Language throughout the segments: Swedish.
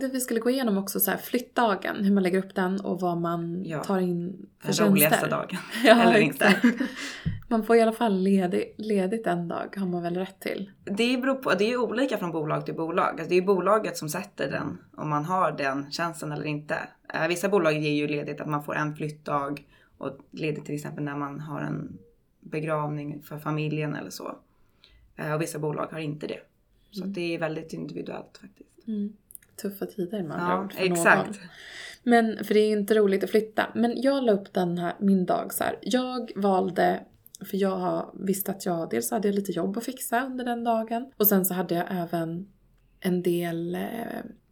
tänkte att vi skulle gå igenom också så här flyttdagen, hur man lägger upp den och vad man Ja. tar in för Den tjänster. roligaste dagen. Ja, Eller inte. Man får i alla fall ledig, ledigt en dag, har man väl rätt till. Det beror på, det är olika från bolag till bolag. Alltså det är bolaget som sätter den, om man har den tjänsten eller inte. Eh, Vissa bolag ger ju ledigt att man får en flyttdag och ledigt till exempel när man har en begravning för familjen eller så. Eh, Och vissa bolag har inte det. Så att det är väldigt individuellt faktiskt. Mm. Tuffa tider med andra Ja, ord för någon. exakt. Men, för det är inte roligt att flytta. Men jag la upp den här, min dag så här. Jag valde, för jag visste att jag, dels hade jag lite jobb att fixa under den dagen. Och sen så hade jag även en del, eh,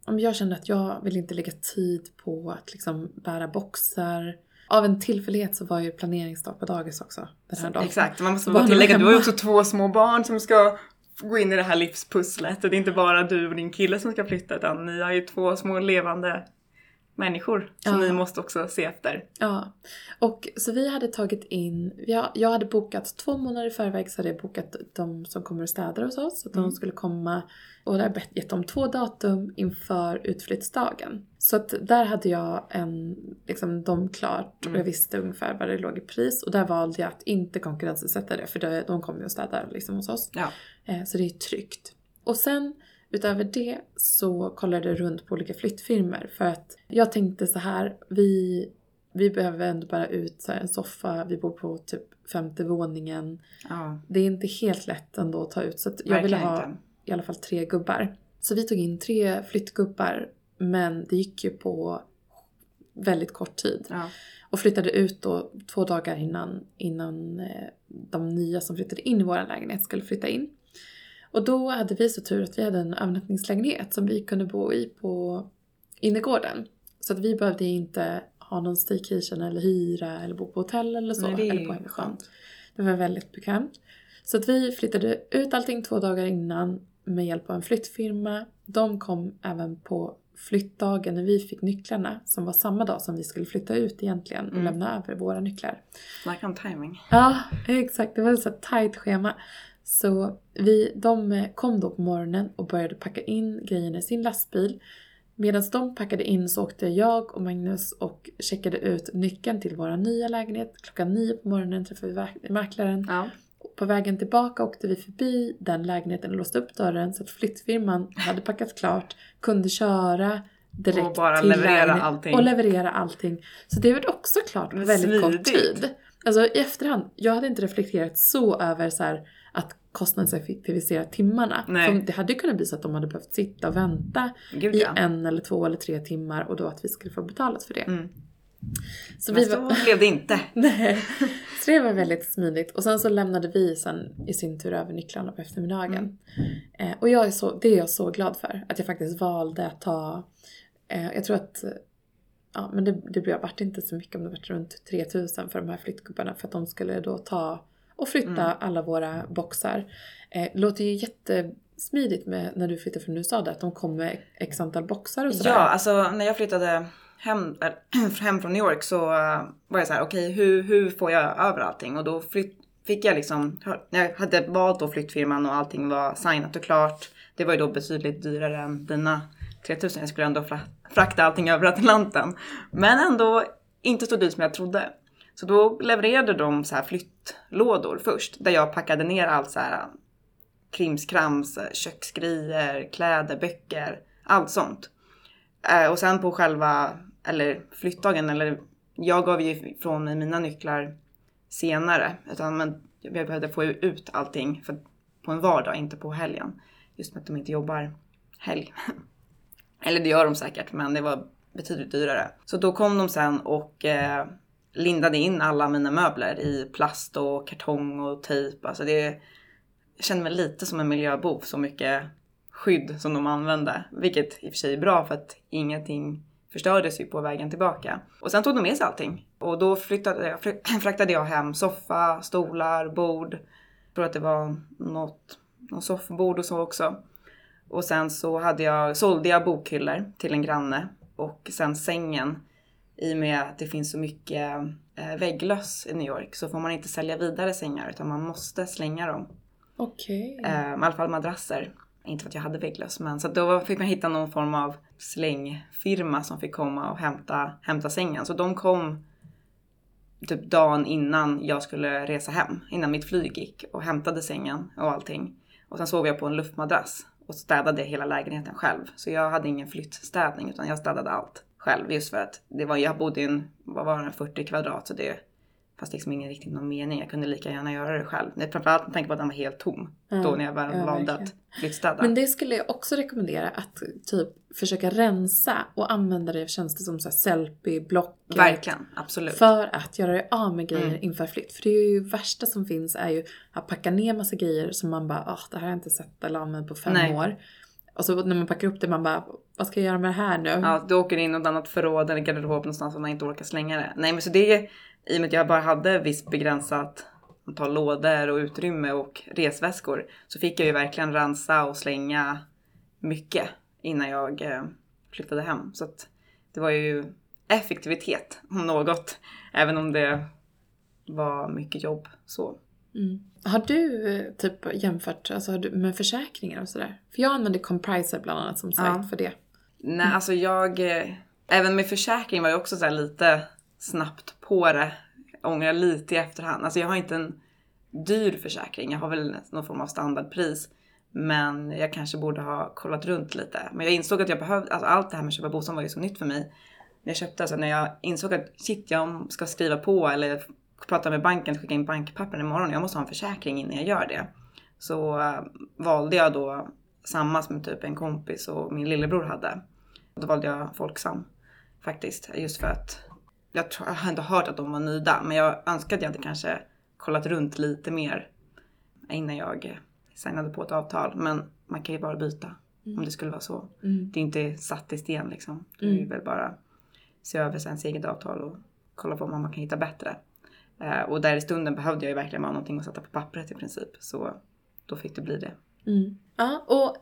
om jag kände att jag vill inte lägga tid på att liksom bära boxar. Av en tillfällighet så var ju planeringsdag på dagis också den här dagen. Exakt, man måste bara tillägga, du har ju också två små barn som ska gå in i det här livspusslet. Och det är inte bara du och din kille som ska flytta utan ni har ju två små levande människor som Ja. ni måste också se efter. Ja, och så vi hade tagit in, jag, jag hade bokat två månader i förväg så hade jag bokat de som kommer och städar hos oss. Att Mm. de skulle komma och där bett- gett dem två datum inför utflyttsdagen. Så att där hade jag en, liksom dem klart och Mm. jag visste ungefär vad det låg i pris. Och där valde jag att inte konkurrensutsätta det för de, de kommer ju och städar liksom hos oss. Ja. Eh, Så det är tryggt. Och sen utöver det så kollade jag runt på olika flyttfirmor för att jag tänkte så här, vi, vi behöver ändå bara ut så här, en soffa, vi bor på typ femte våningen. ja. Det är inte helt lätt ändå att ta ut så jag ville ha inte. i alla fall tre gubbar. Så vi tog in tre flyttgubbar men det gick ju på väldigt kort tid. Ja. Och flyttade ut då två dagar innan, innan eh, de nya som flyttade in i vår lägenhet skulle flytta in. Och då hade vi så tur att vi hade en övernattningslägenhet som vi kunde bo i på innergården. Så att vi behövde inte ha någon staycation eller hyra eller bo på hotell eller så. Nej, det är eller på hemsjön. Det var väldigt bekvämt. Så att vi flyttade ut allting två dagar innan med hjälp av en flyttfirma. De kom även på flyttdagen när vi fick nycklarna som var samma dag som vi skulle flytta ut egentligen och Mm. lämna över våra nycklar. Snacka om timing. Ja, exakt. Det var ett så tajt schema. Så vi, de eh, kom då på morgonen och började packa in grejerna i sin lastbil. Medan de packade in så åkte jag och Magnus och checkade ut nyckeln till vår nya lägenhet. Klockan nio på morgonen träffade vi mäk- mäklaren. Ja. På vägen tillbaka åkte vi förbi den lägenheten och låste upp dörren så att flyttfirman hade packat klart, kunde köra direkt Och bara till leverera allting. Och leverera allting. Så det var också klart på väldigt kort smidigt. tid. Alltså i efterhand, jag hade inte reflekterat så över så här att kostnadseffektivisera timmarna. Nej. För det hade ju kunnat bli så att de hade behövt sitta och vänta Gud i ja. en eller två eller tre timmar och då att vi skulle få betalat för det. Mm. Så Men vi så var... blev det inte. Nej. Så det var väldigt smidigt. Och sen så lämnade vi sen i sin tur över nycklarna på eftermiddagen. Eh, och jag är så, det är jag så glad för. Att jag faktiskt valde att ta, eh, jag tror att, ja men det, det blev- vart inte så mycket om det vart runt 3000 för de här flyttgubbarna. För att de skulle då ta och flytta Mm. alla våra boxar. Eh, låter ju jättesmidigt med när du flyttade från USA där, att de kom med x antal boxar och sådär. Ja, alltså när jag flyttade hem, äh, hem från New York så äh, var jag så här: okej hur, hur får jag över allting? Och då flytt, fick jag liksom, jag hade valt då flyttfirman och allting var signat och klart. Det var ju då betydligt dyrare än dina 3000. Jag skulle ändå fra- frakta allting över Atlanten. Men ändå inte så dyrt som jag trodde. Så då levererade de så här flyttlådor först. Där jag packade ner allt så här äh, krimskrams, äh, köksgrejer, kläder, böcker, allt sånt. Äh, och sen på själva, eller flyttdagen, eller jag gav ju ifrån mig mina nycklar senare. Utan men jag behövde få ut allting för, på en vardag, inte på helgen. Just med att de inte jobbar helg. eller det gör de säkert, men det var betydligt dyrare. Så då kom de sen och eh, lindade in alla mina möbler i plast och kartong och tejp. Alltså det, jag kände mig lite som en miljöbov, så mycket skydd som de använde. Vilket i och för sig är bra för att ingenting förstördes ju på vägen tillbaka. Och sen tog de med sig allting. Och då flyttade jag, fraktade jag hem soffa, stolar, bord. Jag tror att det var något, något soffbord och så också. Och sen så hade jag, sålde jag bokhyllor till en granne. Och sen sängen. I och med att det finns så mycket eh, vägglöss i New York så får man inte sälja vidare sängar utan man måste slänga dem. Okej. Eh, I alla fall madrasser. inte för att jag hade vägglöss, men så då fick man hitta någon form av slängfirma som fick komma och hämta, hämta sängen. Så de kom typ dagen innan jag skulle resa hem, innan mitt flyg gick och hämtade sängen och allting. Och sen sov jag på en luftmadrass och städade hela lägenheten själv. Så jag hade ingen flyttstädning utan jag städade allt själv just för att det var, jag bodde i en, vad var det, 40 kvadrat så det Fast liksom ingen riktigt någon mening. Jag kunde lika gärna göra det själv. Framförallt med tanke på att den var helt tom. Då när jag väl ja, valde att flyttstäda. Men det skulle jag också rekommendera att typ försöka rensa och använda det känns det som så här selfie-block. Verkligen, absolut. För att göra det av med grejer Mm. inför flytt. För det är ju värsta som finns är ju att packa ner massa grejer som man bara, ah det här har jag inte sett eller använt på fem Nej. år. Och så när man packar upp det man bara, vad ska jag göra med det här nu? Ja, du åker in i något annat förråd eller garderob någonstans och man inte orkar slänga det. Nej men så det i och med att jag bara hade visst begränsat antal lådor och utrymme och resväskor så fick jag ju verkligen rensa och slänga mycket innan jag eh, flyttade hem. Så att det var ju effektivitet om något. Även om det var mycket jobb så. Mm. Har du eh, typ jämfört alltså, har du, med försäkringar och sådär? För jag använder Compriser bland annat som sajt Ja. för det. Nej, alltså jag... Eh, även med försäkring var jag också så här lite snabbt på det. Ångrar lite i efterhand. Alltså jag har inte en dyr försäkring. Jag har väl någon form av standardpris. Men jag kanske borde ha kollat runt lite. Men jag insåg att jag behövde, alltså allt det här med att köpa bostad var ju så nytt för mig. När jag köpte, alltså när jag insåg att shit, jag ska skriva på eller prata med banken, skicka in bankpappren imorgon. Jag måste ha en försäkring innan jag gör det. Så eh, valde jag då samma som typ en kompis och min lillebror hade. Då valde jag Folksam faktiskt. Just för att jag, tror, jag har ändå hört att de var nöjda. Men jag önskar att jag hade kanske kollat runt lite mer innan jag signade på ett avtal. Men man kan ju bara byta om det skulle vara så. Mm. Det är inte satt i sten liksom. Det är ju väl bara se över ens eget avtal och kolla på om man kan hitta bättre. Eh, och där i stunden behövde jag ju verkligen bara någonting att sätta på pappret i princip. Så då fick det bli det. Mm. Ja, och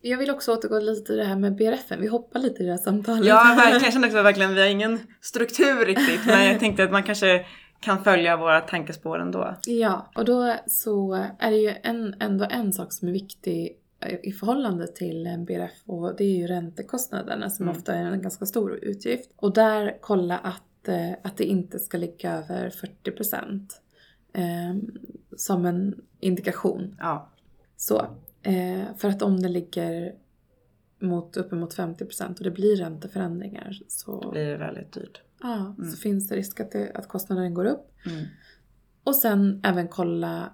jag vill också återgå lite till det här med BRFen. Vi hoppar lite i det här samtalet. Ja, verkligen. Jag kände också verkligen vi har ingen struktur riktigt. Men jag tänkte att man kanske kan följa våra tankespår ändå. Ja, och då så är det ju en, ändå en sak som är viktig i förhållande till en BRF och det är ju räntekostnaderna som Mm. ofta är en ganska stor utgift. Och där kolla att, eh, att det inte ska ligga över 40% eh, som en indikation. Ja, Så, eh, för att om det ligger mot uppemot 50% och det blir ränteförändringar så, blir det väldigt dyrt. ja, så finns det risk att, det, att kostnaden går upp. Mm. Och sen även kolla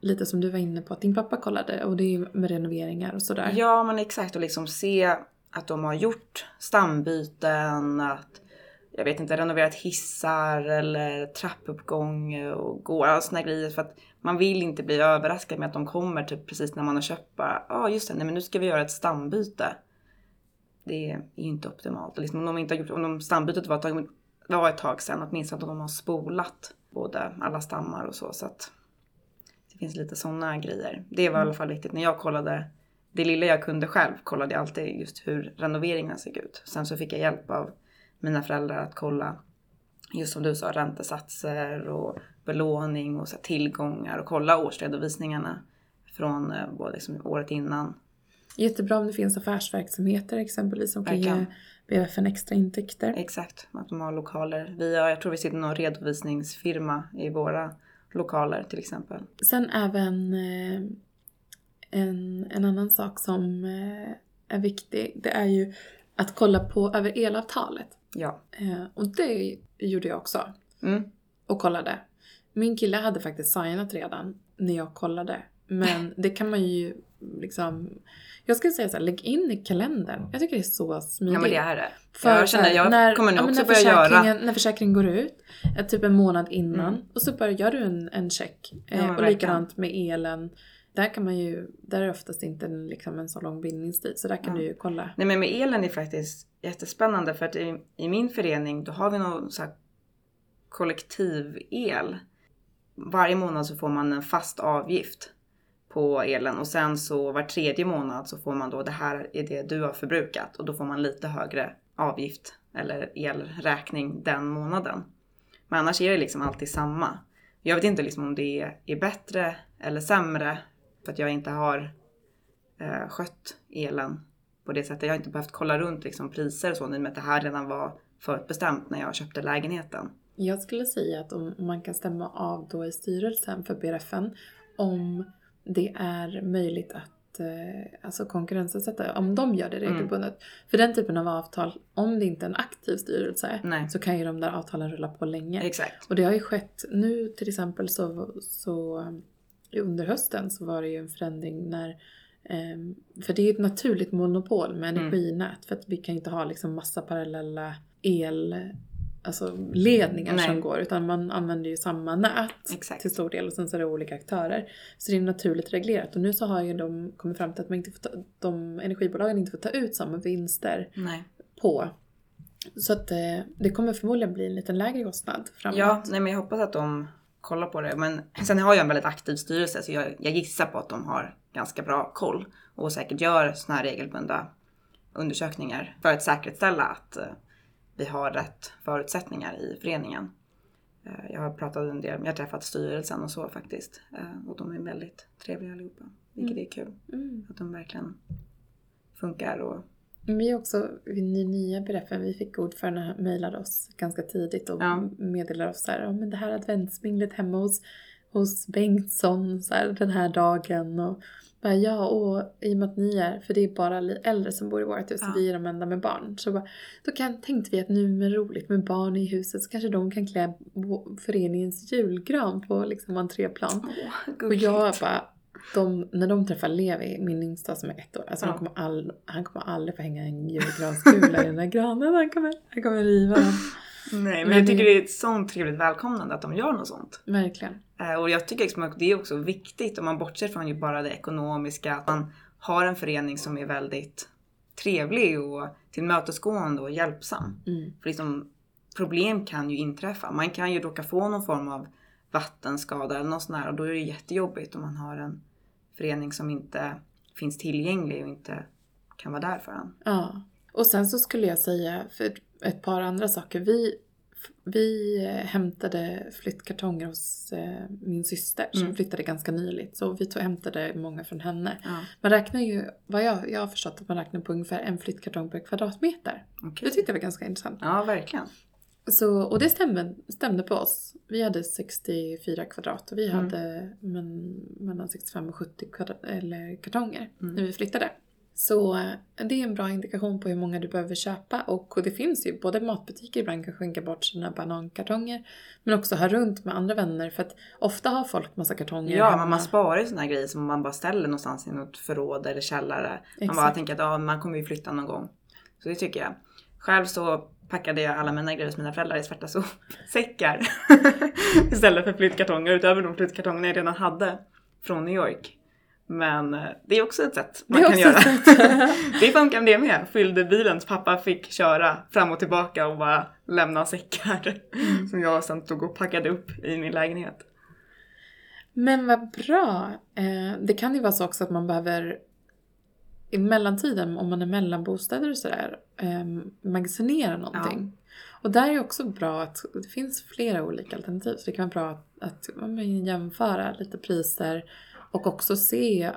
lite som du var inne på att din pappa kollade och det är med renoveringar och sådär. Ja, men exakt. Och liksom se att de har gjort stambyten, att jag vet inte, renoverat hissar eller trappuppgång och går, alla såna grejer. För att man vill inte bli överraskad med att de kommer typ precis när man har köpt bara, ja ah, just det, nej men nu ska vi göra ett stambyte. Det är ju inte optimalt. Och liksom, om de inte har gjort, om de stambytet var ett tag, var ett tag sedan, åtminstone att de har spolat både alla stammar och så. så att det finns lite sådana grejer. Det var i alla fall viktigt när jag kollade det lilla jag kunde själv kollade jag alltid just hur renoveringarna såg ut. Sen så fick jag hjälp av mina föräldrar att kolla, just som du sa, räntesatser och belåning och så tillgångar och kolla årsredovisningarna från eh, både liksom året innan. Jättebra om det finns affärsverksamheter exempelvis som kan ge. BRFen extra intäkter. Exakt, att de har lokaler. Vi har, jag tror vi sitter någon redovisningsfirma i våra lokaler till exempel. Sen även eh, en, en annan sak som eh, är viktig. Det är ju att kolla på över elavtalet. Ja. Eh, och det gjorde jag också. Mm. och kollade. Min kille hade faktiskt signat redan när jag kollade. Men det kan man ju liksom... Jag skulle säga så här, lägg in i kalendern. Jag tycker det är så smidigt. ja men det är det. För jag känner, jag när, kommer nog ja, också när börja göra När försäkringen går ut, eh, typ en månad innan, Mm. och så bara gör du en, en check. Ja, Eh, och verkligen. likadant med elen. Där kan man ju, där är oftast inte en, liksom en så lång bindningstid. Så där kan Ja. du ju kolla. Nej men med elen är faktiskt jättespännande för att i, i min förening då har vi någon så här kollektiv-el. Varje månad så får man en fast avgift på elen och sen så var tredje månad så får man då det här är det du har förbrukat och då får man lite högre avgift eller elräkning den månaden. Men annars är det liksom alltid samma. Jag vet inte liksom om det är bättre eller sämre för att jag inte har eh, skött elen på det sättet. Jag har inte behövt kolla runt liksom, priser och så och med att det här redan var förutbestämt när jag köpte lägenheten. Jag skulle säga att om man kan stämma av då i styrelsen för BRFN om det är möjligt att eh, alltså konkurrensutsätta, om de gör det Mm. regelbundet. För den typen av avtal, om det inte är en aktiv styrelse, Nej. så kan ju de där avtalen rulla på länge. Exakt. Och det har ju skett nu till exempel så, så under hösten så var det ju en förändring när ehm, för det är ett naturligt monopol med Mm. energinät för att vi kan inte ha liksom massa parallella el alltså ledningar Nej. som går utan man använder ju samma nät Exakt. till stor del och sen så är det olika aktörer. Så det är naturligt reglerat och nu så har ju de kommit fram till att man inte får ta, de energibolagen inte får ta ut samma vinster Nej. på. Så att eh, det kommer förmodligen bli en liten lägre kostnad framåt. Ja, nej men jag hoppas att de kollar på det. Men sen har jag en väldigt aktiv styrelse så jag, jag gissar på att de har ganska bra koll och säkert gör såna här regelbundna undersökningar för att säkerställa att eh, vi har rätt förutsättningar i föreningen. Eh, Jag har pratat en del, jag har träffat styrelsen och så faktiskt. Eh, Och de är väldigt trevliga allihopa. Vilket är kul. Mm. Att de verkligen funkar och Vi är också, vi nya BRFen, vi fick ordförande mejlade oss ganska tidigt och Ja. meddelade oss så här, "Ja, men det här adventsminglet hemma hos, hos Bengtsson så här, den här dagen och bara, ja och i och med att ni är, för det är bara äldre som bor i vårt hus Ja. och vi är de enda med barn. Så bara, då kan, tänkte vi att nu med roligt med barn i huset så kanske de kan klä föreningens julgran på liksom entréplan. Åh, Och jag bara, de, när de träffar Levi, min yngsta som är ett år, alltså Ja. kommer all, han kommer aldrig få hänga en julgranskula i den där granen. Han kommer, han kommer riva den. Nej, men, Men jag tycker det- det är ett sånt trevligt välkomnande att de gör något sånt. Verkligen. Eh, Och jag tycker liksom att det är också viktigt om man bortser från ju bara det ekonomiska. Att man har en förening som är väldigt trevlig och tillmötesgående och hjälpsam. Mm. För liksom, problem kan ju inträffa. Man kan ju råka få någon form av vattenskada eller något sånt där och då är det jättejobbigt om man har en förening som inte finns tillgänglig och inte kan vara där för en. Ja. Och sen så skulle jag säga för ett par andra saker. Vi, vi hämtade flyttkartonger hos eh, min syster som Mm. flyttade ganska nyligt. Så vi tog, hämtade många från henne. Ja, Man räknar ju, vad jag, jag har förstått att man räknar på ungefär en flyttkartong per kvadratmeter. okej. Det tyckte jag var ganska intressant. Ja, verkligen. Så, och det stämde, stämde på oss. Vi hade 64 kvadrat och vi Mm. hade men, mellan 65 och 70 kvadrat, eller kartonger Mm. när vi flyttade. Så eh, det är en bra indikation på hur många du behöver köpa och, och det finns ju både matbutiker ibland kan skänka bort sina banankartonger men också ha runt med andra vänner för att ofta har folk massa kartonger Ja, men man sparar ju här grejer som man bara ställer någonstans i något förråd eller källare. Man bara Exakt. tänker att ja, man kommer ju flytta någon gång. Så det tycker jag. Själv så packade jag alla mina grejer hos mina föräldrar i svarta sovsäckar. Istället för flyttkartonger utöver de flyttkartonger jag redan hade från New York. Men eh, det är också ett sätt man kan göra. det funkar det med. Fyllde bilen så pappa fick köra fram och tillbaka och bara lämna säckar. Mm. Som jag sen tog och packade upp i min lägenhet. Men vad bra! Eh, det kan ju vara så också att man behöver i mellantiden, om man är mellan bostäder och sådär, eh, magasinera någonting. Och där är det också bra att det finns flera olika alternativ. Så det kan vara bra att, att ja, jämföra lite priser och också se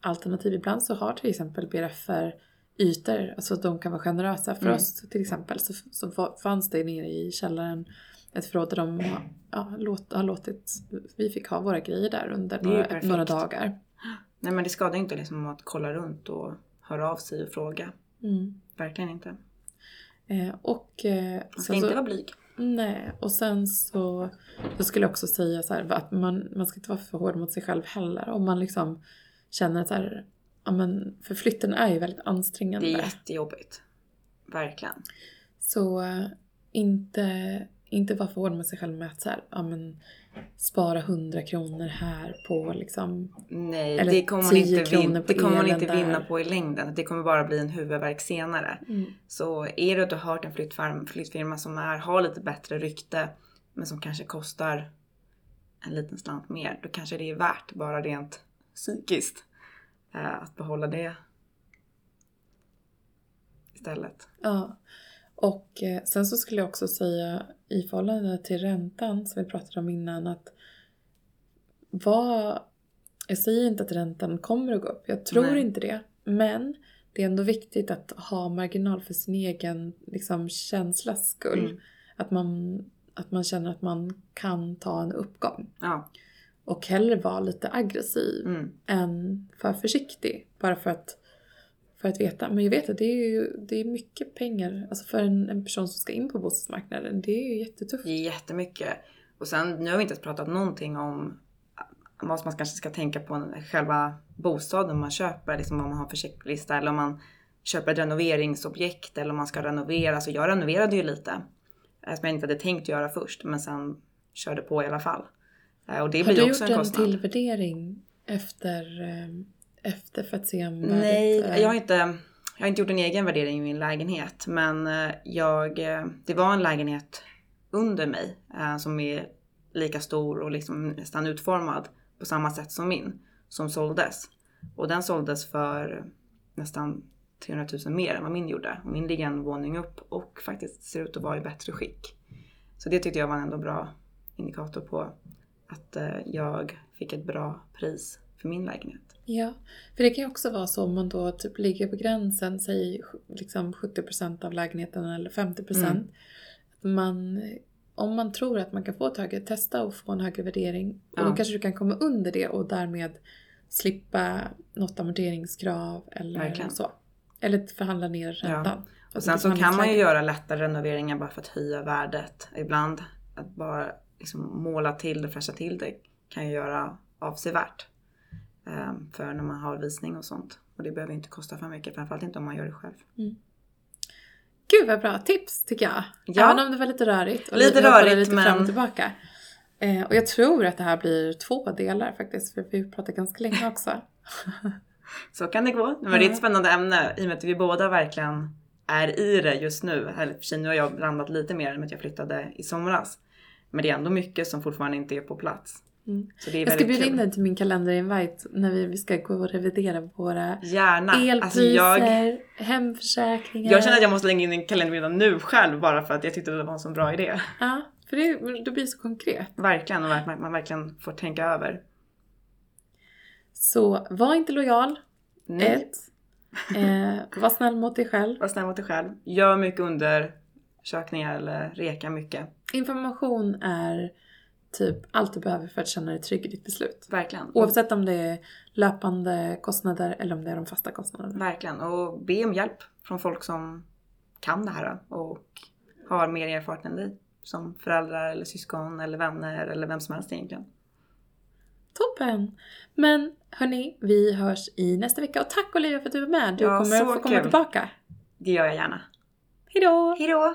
alternativ. Ibland så har till exempel BRFer ytor, alltså att de kan vara generösa. För Mm. oss till exempel så, så fa- fanns det nere i källaren ett förråd där de ja, låt, har låtit, vi fick ha våra grejer där under några, några dagar. Nej men det skadar inte liksom att kolla runt och höra av sig och fråga. Mm. Verkligen inte. Eh, och eh, Man ska inte så- vara blyg. Nej, och sen så, så skulle jag också säga så här, att man, man ska inte vara för hård mot sig själv heller. Om man liksom känner att så här, ja men, för flytten är ju väldigt ansträngande. Det är jättejobbigt. Verkligen. Så eh, inte, inte vara för hård mot sig själv med att så här, ja men, spara 100 kronor här på liksom, Nej, Eller det kommer man 10 inte, vin- det kommer man inte där. vinna på i längden. Det kommer bara bli en huvudvärk senare. Så är det att du har hört en flyttfirma, flyttfirma som är, har lite bättre rykte men som kanske kostar en liten slant mer, då kanske det är värt bara rent psykiskt eh, att behålla det istället. Ja. Och eh, sen så skulle jag också säga i förhållande till räntan som vi pratade om innan att vad, Jag säger inte att räntan kommer att gå upp, jag tror Nej. inte det. Men det är ändå viktigt att ha marginal för sin egen liksom, känslas skull. Mm. Att, man, att man känner att man kan ta en uppgång. Ja. Och hellre vara lite aggressiv Mm. än för försiktig. Bara för att, för att veta. Men jag vet att det är ju det är mycket pengar. Alltså för en, en person som ska in på bostadsmarknaden. Det är ju jättetufft. Det är jättemycket. Och sen, nu har vi inte ens pratat någonting om vad man kanske ska tänka på själva bostaden man köper. Liksom om man har för checklista eller om man köper ett renoveringsobjekt eller om man ska renovera. Så jag renoverade ju lite. eh, Som jag inte hade tänkt göra först men sen körde på i alla fall. Eh, Och det Har blir du ju gjort också en en kostnad. tillvärdering efter, eh, efter för att se om värdet, Nej, eh, jag har, inte, jag har inte gjort en egen värdering i min lägenhet. Men eh, jag, eh, det var en lägenhet under mig eh, som är lika stor och liksom nästan utformad på samma sätt som min. Som såldes. Och den såldes för nästan 300 000 mer än vad min gjorde. Och min ligger en våning upp och faktiskt ser ut att vara i bättre skick. Så det tyckte jag var en ändå bra indikator på att jag fick ett bra pris för min lägenhet. Ja, för det kan ju också vara så om man då typ ligger på gränsen, säg liksom 70% av lägenheten eller 50%. Mm. Man, om man tror att man kan få ett högre, testa och få en högre värdering. Och Ja. då kanske du kan komma under det och därmed slippa något amorteringskrav eller Verkligen. så. Eller förhandla ner räntan. Och sen så kan man ju göra lätta renoveringar bara för att höja värdet. Ibland att bara liksom måla till det, fräscha till det kan ju göra avsevärt. Ehm, För när man har visning och sånt. Och det behöver inte kosta för mycket, framförallt inte om man gör det själv. Gud vad bra tips tycker jag. Ja. Även om det var lite rörigt. Och Lite rörigt, lite fram och men- tillbaka. Eh, och jag tror att det här blir två delar faktiskt. För vi pratar ganska länge också. Så kan det gå. Men det är ett spännande ämne i och med att vi båda verkligen är i det just nu. Eller nu har jag landat lite mer med att jag flyttade i somras. Men det är ändå mycket som fortfarande inte är på plats. Mm. Jag ska bjuda kul. in dig till min kalenderinvite när vi, vi ska gå och revidera våra Gärna. elpriser, Alltså jag, hemförsäkringar. jag känner att jag måste lägga in en kalender redan nu själv bara för att jag tyckte det var en så bra idé. Ja, för det, då blir det så konkret. Verkligen, och man, man verkligen får tänka över. Så var inte lojal. Nej, Ett. Eh, var snäll mot dig själv. var snäll mot dig själv. Gör mycket undersökningar eller reka mycket. Information är typ allt du behöver för att känna dig trygg i ditt beslut. Verkligen. Oavsett om det är löpande kostnader eller om det är de fasta kostnaderna. Verkligen. Och be om hjälp från folk som kan det här och har mer erfarenhet än dig. Som föräldrar eller syskon eller vänner eller vem som helst egentligen. Toppen! Men hörni, vi hörs i nästa vecka. Och tack Olivia för att du var med. Du Ja, kommer så få komma kul. tillbaka. Det gör jag gärna. Hejdå! Hejdå!